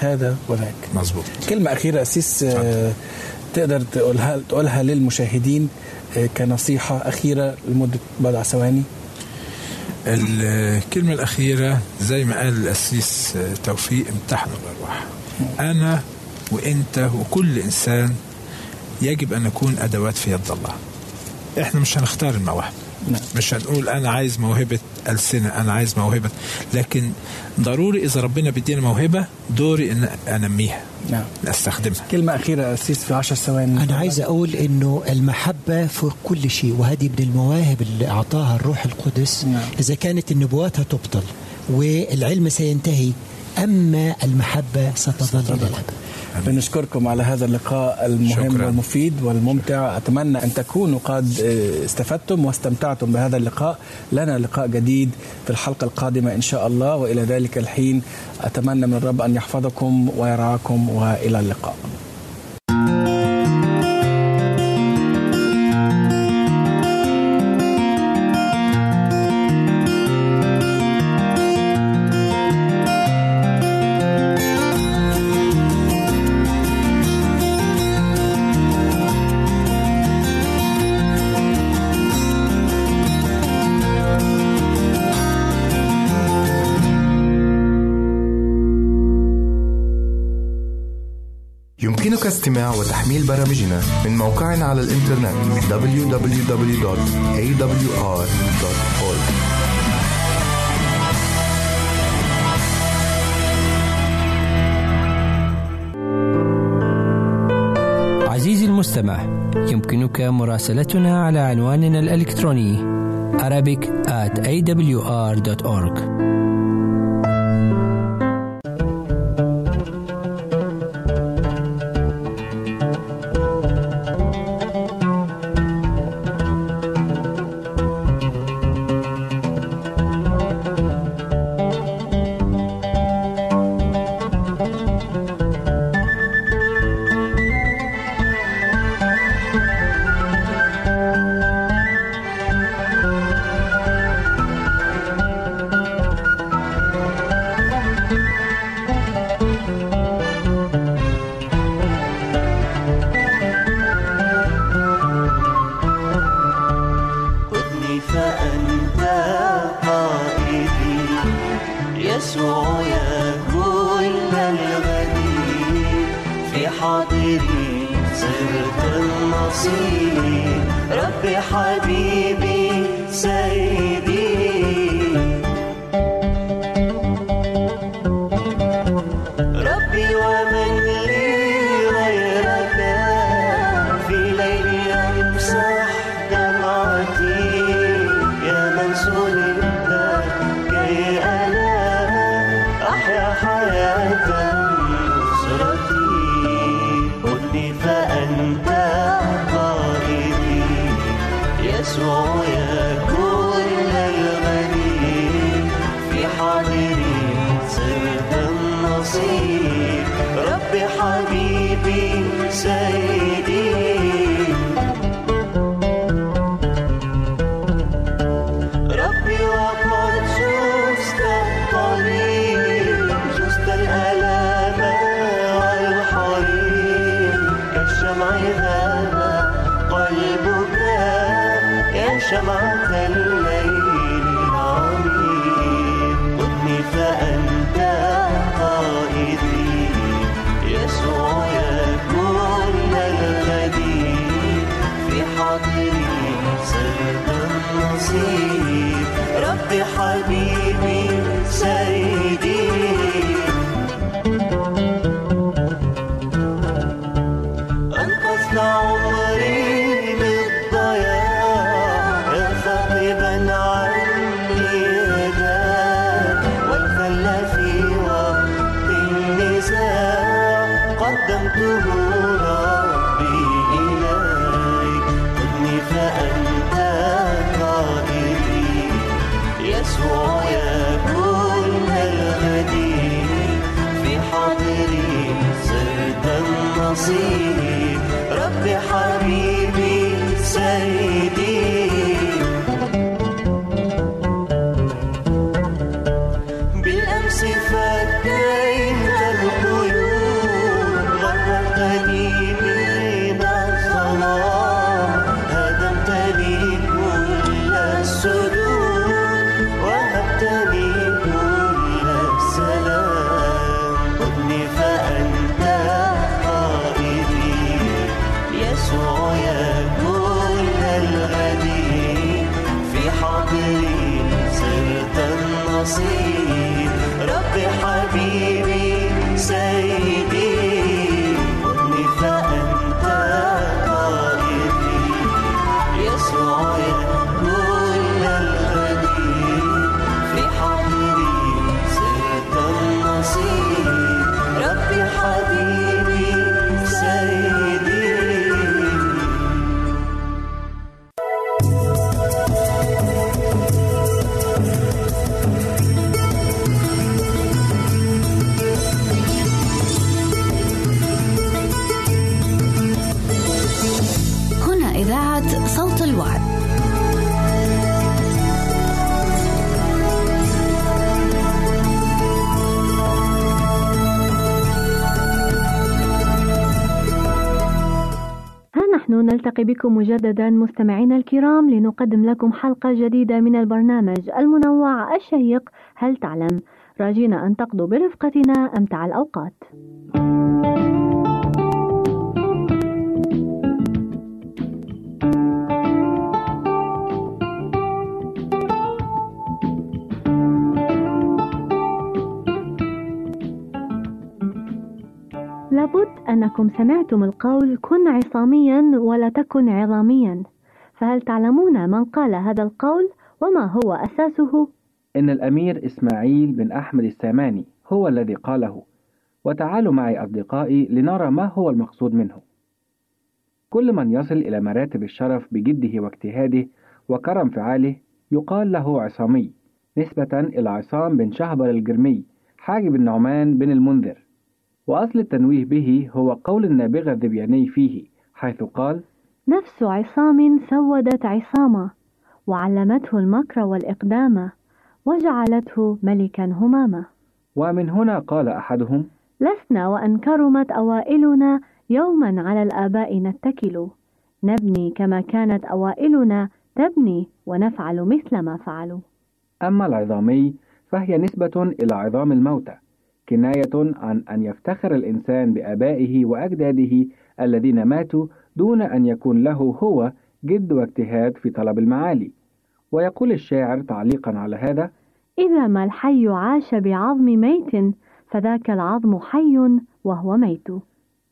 هذا وذاك. مظبوط. كلمة أخيرة أسيس آه تقدر تقولها تقولها للمشاهدين آه كنصيحة أخيرة لمدة بضع ثواني. الكلمة الأخيرة زي ما قال الأسيس توفيق امتحنوا الأرواح. أنا وأنت وكل إنسان يجب أن نكون أدوات في يد الله. إحنا مش هنختار المواهب نعم. مش هنقول أنا عايز موهبة ألسنة. أنا عايز موهبة. لكن ضروري إذا ربنا بيدينا موهبة دوري أن أنميها. نعم. أستخدمها كلمة أخيرة أسيس في عشر ثواني. أنا عايز أقول إنه المحبة فوق كل شيء وهذه من المواهب اللي أعطاها الروح القدس. نعم. إذا كانت النبوات هتبطل والعلم سينتهي أما المحبة ستظل إلى الأبد بنشكركم على هذا اللقاء المهم شكراً. والمفيد والممتع. أتمنى أن تكونوا قد آه، استفدتم واستمتعتم بهذا اللقاء. لنا لقاء جديد في الحلقة القادمة إن شاء الله. وإلى ذلك الحين أتمنى من الرب أن يحفظكم ويرعاكم وإلى اللقاء. وتحميل برامجنا من موقعنا على الإنترنت www.awr.org عزيزي المستمع يمكنك مراسلتنا على عنواننا الإلكتروني Arabic at awr.org شمعة الليل العميق خذني فأنت قائدي. يسوع يا كل الغدي في حاضري صرت النصيب. ربي حبيبي نلتقي بكم مجددا مستمعينا الكرام لنقدم لكم حلقة جديدة من البرنامج المنوع الشيق. هل تعلم؟ راجينا أن تقضوا برفقتنا أمتع الأوقات. لابد أنكم سمعتم القول كن عصاميا ولا تكن عظاميا فهل تعلمون من قال هذا القول وما هو أساسه؟ إن الأمير إسماعيل بن أحمد الساماني هو الذي قاله وتعالوا معي أصدقائي لنرى ما هو المقصود منه. كل من يصل إلى مراتب الشرف بجده واجتهاده وكرم فعاله يقال له عصامي نسبة إلى عصام بن شهبر الجرمي حاجب النعمان بن المنذر. وأصل التنويه به هو قول النابغة الذبياني فيه حيث قال نفس عصام سودت عصاما وعلمته المكر والإقدام وجعلته ملكا هماما. ومن هنا قال أحدهم لسنا وأن كرمت أوائلنا يوما على الآباء نتكل. نبني كما كانت أوائلنا تبني ونفعل مثل ما فعلوا. أما العظامي فهي نسبة إلى عظام الموتى. كناية عن أن يفتخر الإنسان بآبائه وأجداده الذين ماتوا دون أن يكون له هو جد واجتهاد في طلب المعالي. ويقول الشاعر تعليقا على هذا إذا ما الحي عاش بعظم ميت فذاك العظم حي وهو ميت.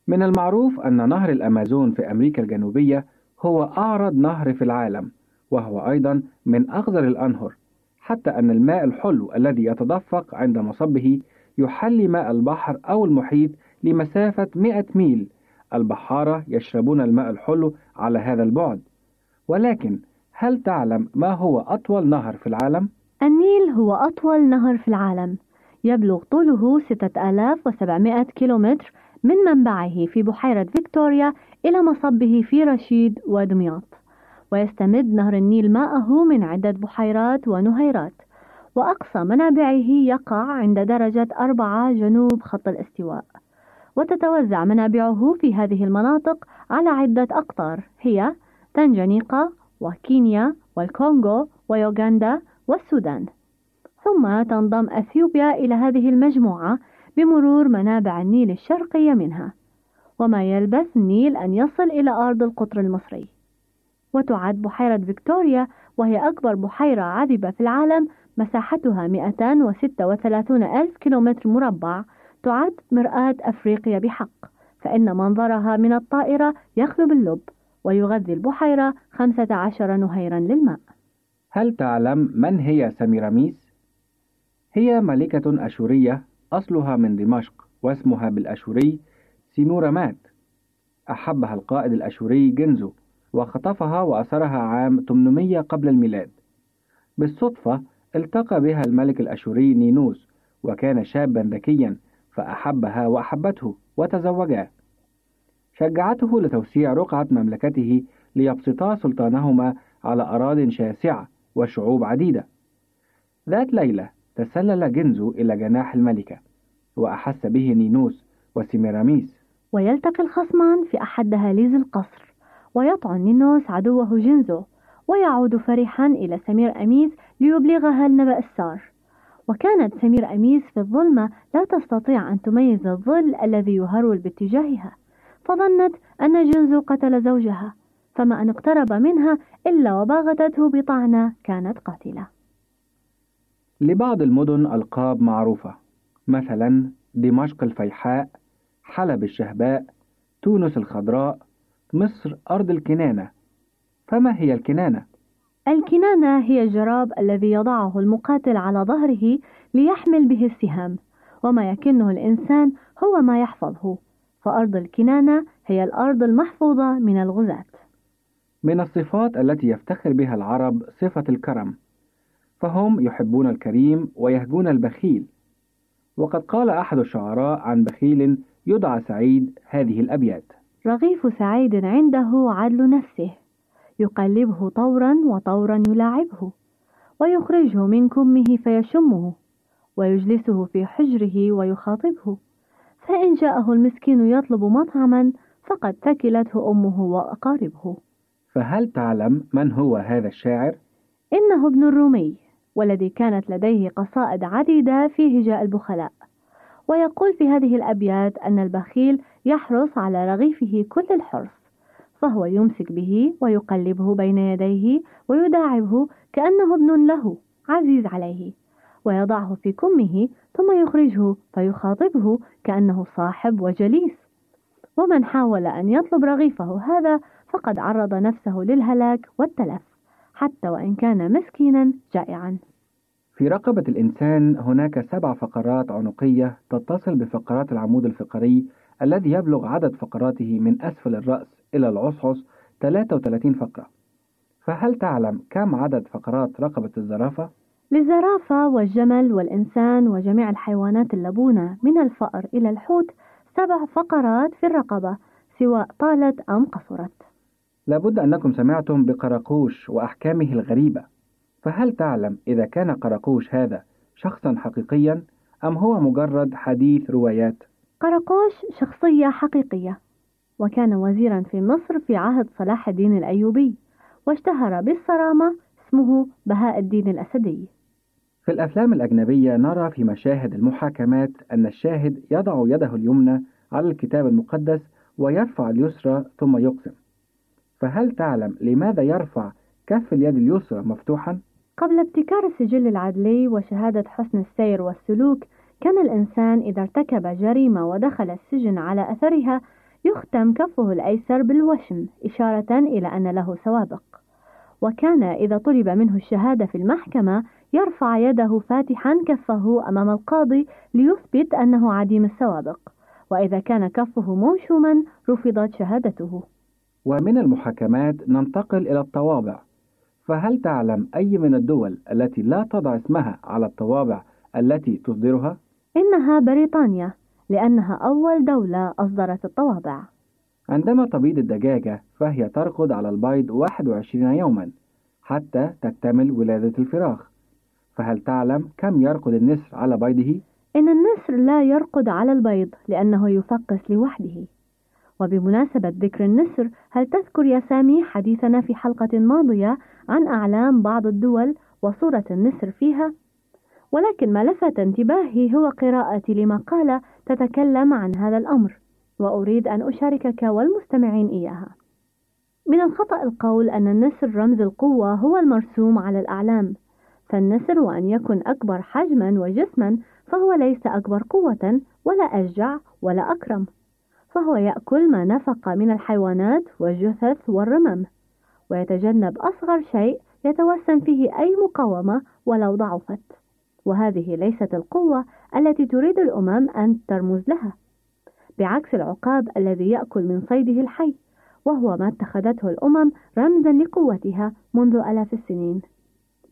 من المعروف أن نهر الأمازون في أمريكا الجنوبية هو أعرض نهر في العالم وهو أيضا من أخضر الأنهر حتى أن الماء الحلو الذي يتدفق عند مصبه يحلي ماء البحر أو المحيط لمسافة 100 ميل. البحارة يشربون الماء الحلو على هذا البعد. ولكن هل تعلم ما هو أطول نهر في العالم؟ النيل هو أطول نهر في العالم. يبلغ طوله 6700 كيلومتر من منبعه في بحيرة فيكتوريا إلى مصبه في رشيد ودمياط. ويستمد نهر النيل ماءه من عدة بحيرات ونهيرات. وأقصى منابعه يقع عند درجة أربعة جنوب خط الاستواء. وتتوزع منابعه في هذه المناطق على عدة أقطار هي تنجانيقا وكينيا والكونغو ويوغندا والسودان. ثم تنضم أثيوبيا إلى هذه المجموعة بمرور منابع النيل الشرقية منها. وما يلبث النيل أن يصل إلى أرض القطر المصري. وتعد بحيرة فيكتوريا وهي أكبر بحيرة عذبة في العالم مساحتها 236 ألف كيلومتر مربع تعد مرآة أفريقيا بحق فإن منظرها من الطائرة يخلب اللب ويغذي البحيرة 15 نهيرا للماء. هل تعلم من هي سميراميس؟ هي ملكة أشورية أصلها من دمشق واسمها بالأشوري سيمورامات. أحبها القائد الأشوري جنزو وخطفها وأسرها عام 800 قبل الميلاد. بالصدفة التقى بها الملك الأشوري نينوس وكان شابا ذكيا فأحبها وأحبته وتزوجا شجعته لتوسيع رقعة مملكته ليبسطا سلطانهما على أراض شاسعة وشعوب عديدة. ذات ليلة تسلل جنزو إلى جناح الملكة وأحس به نينوس وسيميراميس. ويلتقي الخصمان في أحد دهاليز القصر ويطعن نينوس عدوه جنزو ويعود فرحا إلى سمير أميس ليبلغها النبأ السار. وكانت سمير أميس في الظلمة لا تستطيع أن تميز الظل الذي يهرول باتجاهها. فظنت أن جنزو قتل زوجها فما أن اقترب منها إلا وباغتته بطعنة كانت قاتلة. لبعض المدن ألقاب معروفة مثلا دمشق الفيحاء حلب الشهباء تونس الخضراء مصر أرض الكنانة. فما هي الكنانة؟ الكنانة هي الجراب الذي يضعه المقاتل على ظهره ليحمل به السهام وما يكنه الإنسان هو ما يحفظه. فأرض الكنانة هي الأرض المحفوظة من الغزاة. من الصفات التي يفتخر بها العرب صفة الكرم فهم يحبون الكريم ويهجون البخيل. وقد قال أحد الشعراء عن بخيل يدعى سعيد هذه الأبيات. رغيف سعيد عنده عدل نفسه. يقلبه طورا وطورا يلاعبه ويخرجه من كمه فيشمه ويجلسه في حجره ويخاطبه. فإن جاءه المسكين يطلب مطعما فقد ثكلته أمه وأقاربه. فهل تعلم من هو هذا الشاعر؟ إنه ابن الرومي والذي كانت لديه قصائد عديدة في هجاء البخلاء. ويقول في هذه الأبيات أن البخيل يحرص على رغيفه كل الحرص. فهو يمسك به ويقلبه بين يديه ويداعبه كأنه ابن له عزيز عليه. ويضعه في كمه ثم يخرجه فيخاطبه كأنه صاحب وجليس. ومن حاول أن يطلب رغيفه هذا فقد عرض نفسه للهلاك والتلف حتى وإن كان مسكينا جائعا. في رقبة الإنسان هناك سبع فقرات عنقية تتصل بفقرات العمود الفقري الذي يبلغ عدد فقراته من أسفل الرأس. إلى العصعص 33 فقرة فهل تعلم كم عدد فقرات رقبة الزرافة؟ للزرافة والجمل والإنسان وجميع الحيوانات اللبونة من الفأر إلى الحوت سبع فقرات في الرقبة سواء طالت أم قصرت لابد أنكم سمعتم بقراقوش وأحكامه الغريبة فهل تعلم إذا كان قراقوش هذا شخصا حقيقيا أم هو مجرد حديث روايات؟ قراقوش شخصية حقيقية وكان وزيرا في مصر في عهد صلاح الدين الأيوبي واشتهر بالصرامة اسمه بهاء الدين الأسدي في الأفلام الأجنبية نرى في مشاهد المحاكمات أن الشاهد يضع يده اليمنى على الكتاب المقدس ويرفع اليسرى ثم يقسم فهل تعلم لماذا يرفع كف اليد اليسرى مفتوحا؟ قبل ابتكار السجل العدلي وشهادة حسن السير والسلوك كان الإنسان إذا ارتكب جريمة ودخل السجن على أثرها يختم كفه الأيسر بالوشم إشارة إلى أن له سوابق. وكان إذا طلب منه الشهادة في المحكمة يرفع يده فاتحا كفه أمام القاضي ليثبت أنه عديم السوابق. وإذا كان كفه موشوما رفضت شهادته. ومن المحاكمات ننتقل إلى الطوابع فهل تعلم أي من الدول التي لا تضع اسمها على الطوابع التي تصدرها؟ إنها بريطانيا. لأنها أول دولة أصدرت الطوابع عندما تبيض الدجاجة فهي ترقد على البيض 21 يوما حتى تكتمل ولادة الفراخ فهل تعلم كم يرقد النسر على بيضه؟ إن النسر لا يرقد على البيض لأنه يفقس لوحده وبمناسبة ذكر النسر هل تذكر يا سامي حديثنا في حلقة ماضية عن أعلام بعض الدول وصورة النسر فيها؟ ولكن ما لفت انتباهي هو قراءتي لمقالة تتكلم عن هذا الأمر وأريد أن أشاركك والمستمعين إياها. من الخطأ القول أن النسر رمز القوة هو المرسوم على الأعلام. فالنسر وأن يكن أكبر حجما وجسما فهو ليس أكبر قوة ولا أشجع ولا أكرم. فهو يأكل ما نفق من الحيوانات والجثث والرمم. ويتجنب أصغر شيء يتوسم فيه أي مقاومة ولو ضعفت. وهذه ليست القوة التي تريد الأمم أن ترمز لها بعكس العقاب الذي يأكل من صيده الحي وهو ما اتخذته الأمم رمزا لقوتها منذ آلاف السنين.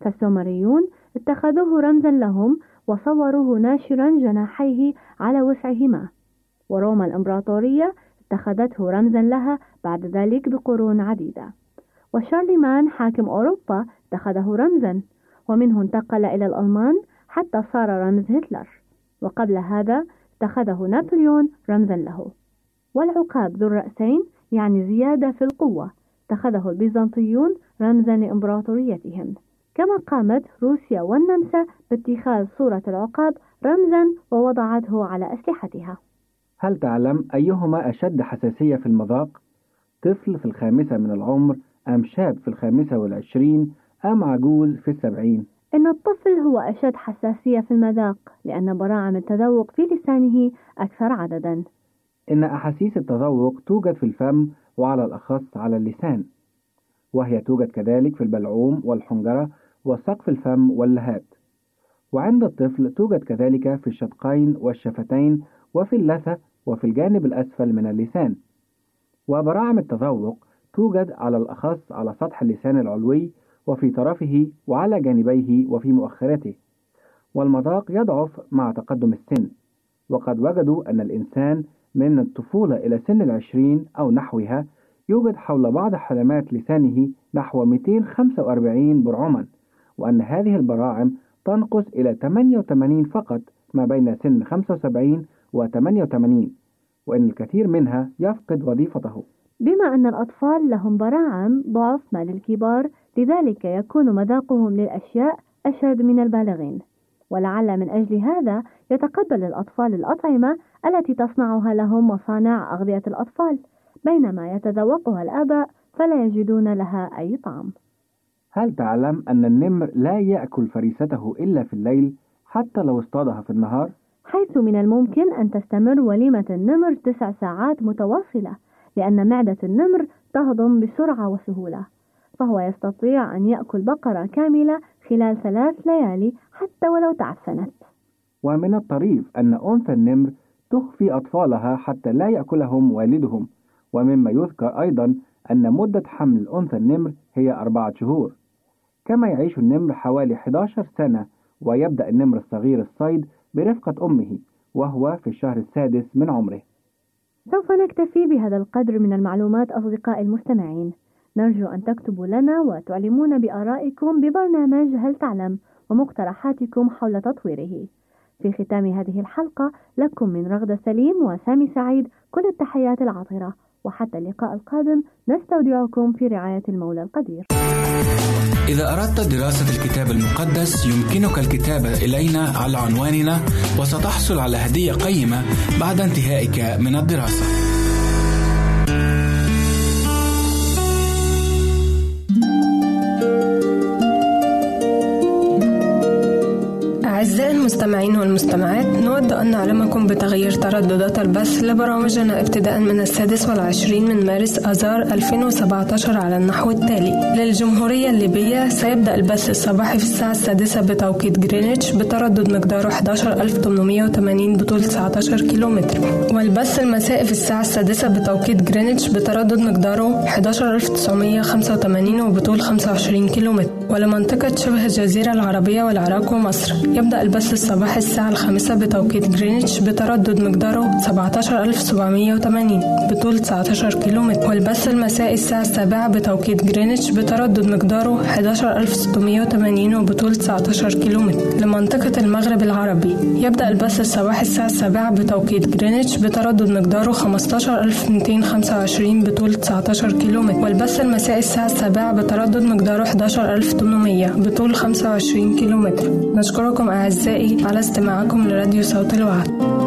فالسومريون اتخذوه رمزا لهم وصوروه ناشرا جناحيه على وسعهما وروما الإمبراطورية اتخذته رمزا لها بعد ذلك بقرون عديدة. وشارلمان حاكم أوروبا اتخذه رمزا ومنه انتقل إلى الألمان حتى صار رمز هتلر. وقبل هذا اتخذه نابليون رمزا له. والعقاب ذو الرأسين يعني زيادة في القوة. اتخذه البيزنطيون رمزا لإمبراطوريتهم. كما قامت روسيا والنمسا باتخاذ صورة العقاب رمزا ووضعته على أسلحتها. هل تعلم أيهما أشد حساسية في المذاق؟ طفل في الخامسة من العمر أم شاب في الخامسة والعشرين أم عجوز في السبعين؟ إن الطفل هو أشد حساسية في المذاق لأن براعم التذوق في لسانه أكثر عددا. إن أحاسيس التذوق توجد في الفم وعلى الأخص على اللسان وهي توجد كذلك في البلعوم والحنجرة وسقف الفم واللهات وعند الطفل توجد كذلك في الشدقين والشفتين وفي اللثة وفي الجانب الأسفل من اللسان. وبراعم التذوق توجد على الأخص على سطح اللسان العلوي وفي طرفه وعلى جانبيه وفي مؤخرته والمذاق يضعف مع تقدم السن. وقد وجدوا أن الإنسان من الطفولة إلى سن العشرين أو نحوها يوجد حول بعض حلمات لسانه نحو 245 برعما وأن هذه البراعم تنقص إلى 88 فقط ما بين سن 75 و 88 وأن الكثير منها يفقد وظيفته. بما أن الأطفال لهم براعم ضعف ما للكبار لذلك يكون مذاقهم للأشياء أشد من البالغين. ولعل من أجل هذا يتقبل الأطفال الأطعمة التي تصنعها لهم مصانع أغذية الأطفال. بينما يتذوقها الآباء فلا يجدون لها أي طعم. هل تعلم أن النمر لا يأكل فريسته إلا في الليل حتى لو اصطادها في النهار؟ حيث من الممكن أن تستمر وليمة النمر تسع ساعات متواصلة لأن معدة النمر تهضم بسرعة وسهولة. فهو يستطيع أن يأكل بقرة كاملة خلال ثلاث ليالي حتى ولو تعفنت ومن الطريف أن أنثى النمر تخفي أطفالها حتى لا يأكلهم والدهم ومما يذكر أيضا أن مدة حمل أنثى النمر هي أربعة شهور. كما يعيش النمر حوالي 11 سنة ويبدأ النمر الصغير الصيد برفقة أمه وهو في الشهر السادس من عمره. سوف نكتفي بهذا القدر من المعلومات أصدقائي المستمعين. نرجو أن تكتبوا لنا وتعلمونا بآرائكم ببرنامج هل تعلم ومقترحاتكم حول تطويره في ختام هذه الحلقة لكم من رغدة سليم وسامي سعيد كل التحيات العاطرة وحتى اللقاء القادم نستودعكم في رعاية المولى القدير إذا أردت دراسة الكتاب المقدس يمكنك الكتابة إلينا على عنواننا وستحصل على هدية قيمة بعد انتهائك من الدراسة. أعزائي المستمعين والمستمعات نود أن نعلمكم بتغيير ترددات البث لبرامجنا ابتداء من السادس والعشرين من مارس آذار 2017 على النحو التالي. للجمهورية الليبية سيبدأ البث الصباحي في الساعة السادسة بتوقيت جرينتش بتردد مقداره 11880 بطول 19 كيلومتر. والبث المسائي في الساعة السادسة بتوقيت جرينتش بتردد مقداره 11985 وبطول 25 كيلومتر ولمنطقة شبه الجزيرة العربية والعراق ومصر يبدأ البث الصباحي الساعة الخامسة بتوقيت جرينتش بتردد مقداره 17780 بطول 19 كيلومتر. والبث المسائي الساعة السابعة بتوقيت جرينتش بتردد مقداره 11680 وبطول 19 كيلومتر. لمنطقة المغرب العربي يبدأ البث الصباحي الساعة السابعة بتوقيت جرينتش بتردد مقداره 15225 بطول 19 كيلومتر. والبث المسائي الساعة السابعة بتردد مقداره 11800 بطول 25 كيلومتر. نشكركم أعزائي على استماعكم لراديو صوت الوعد.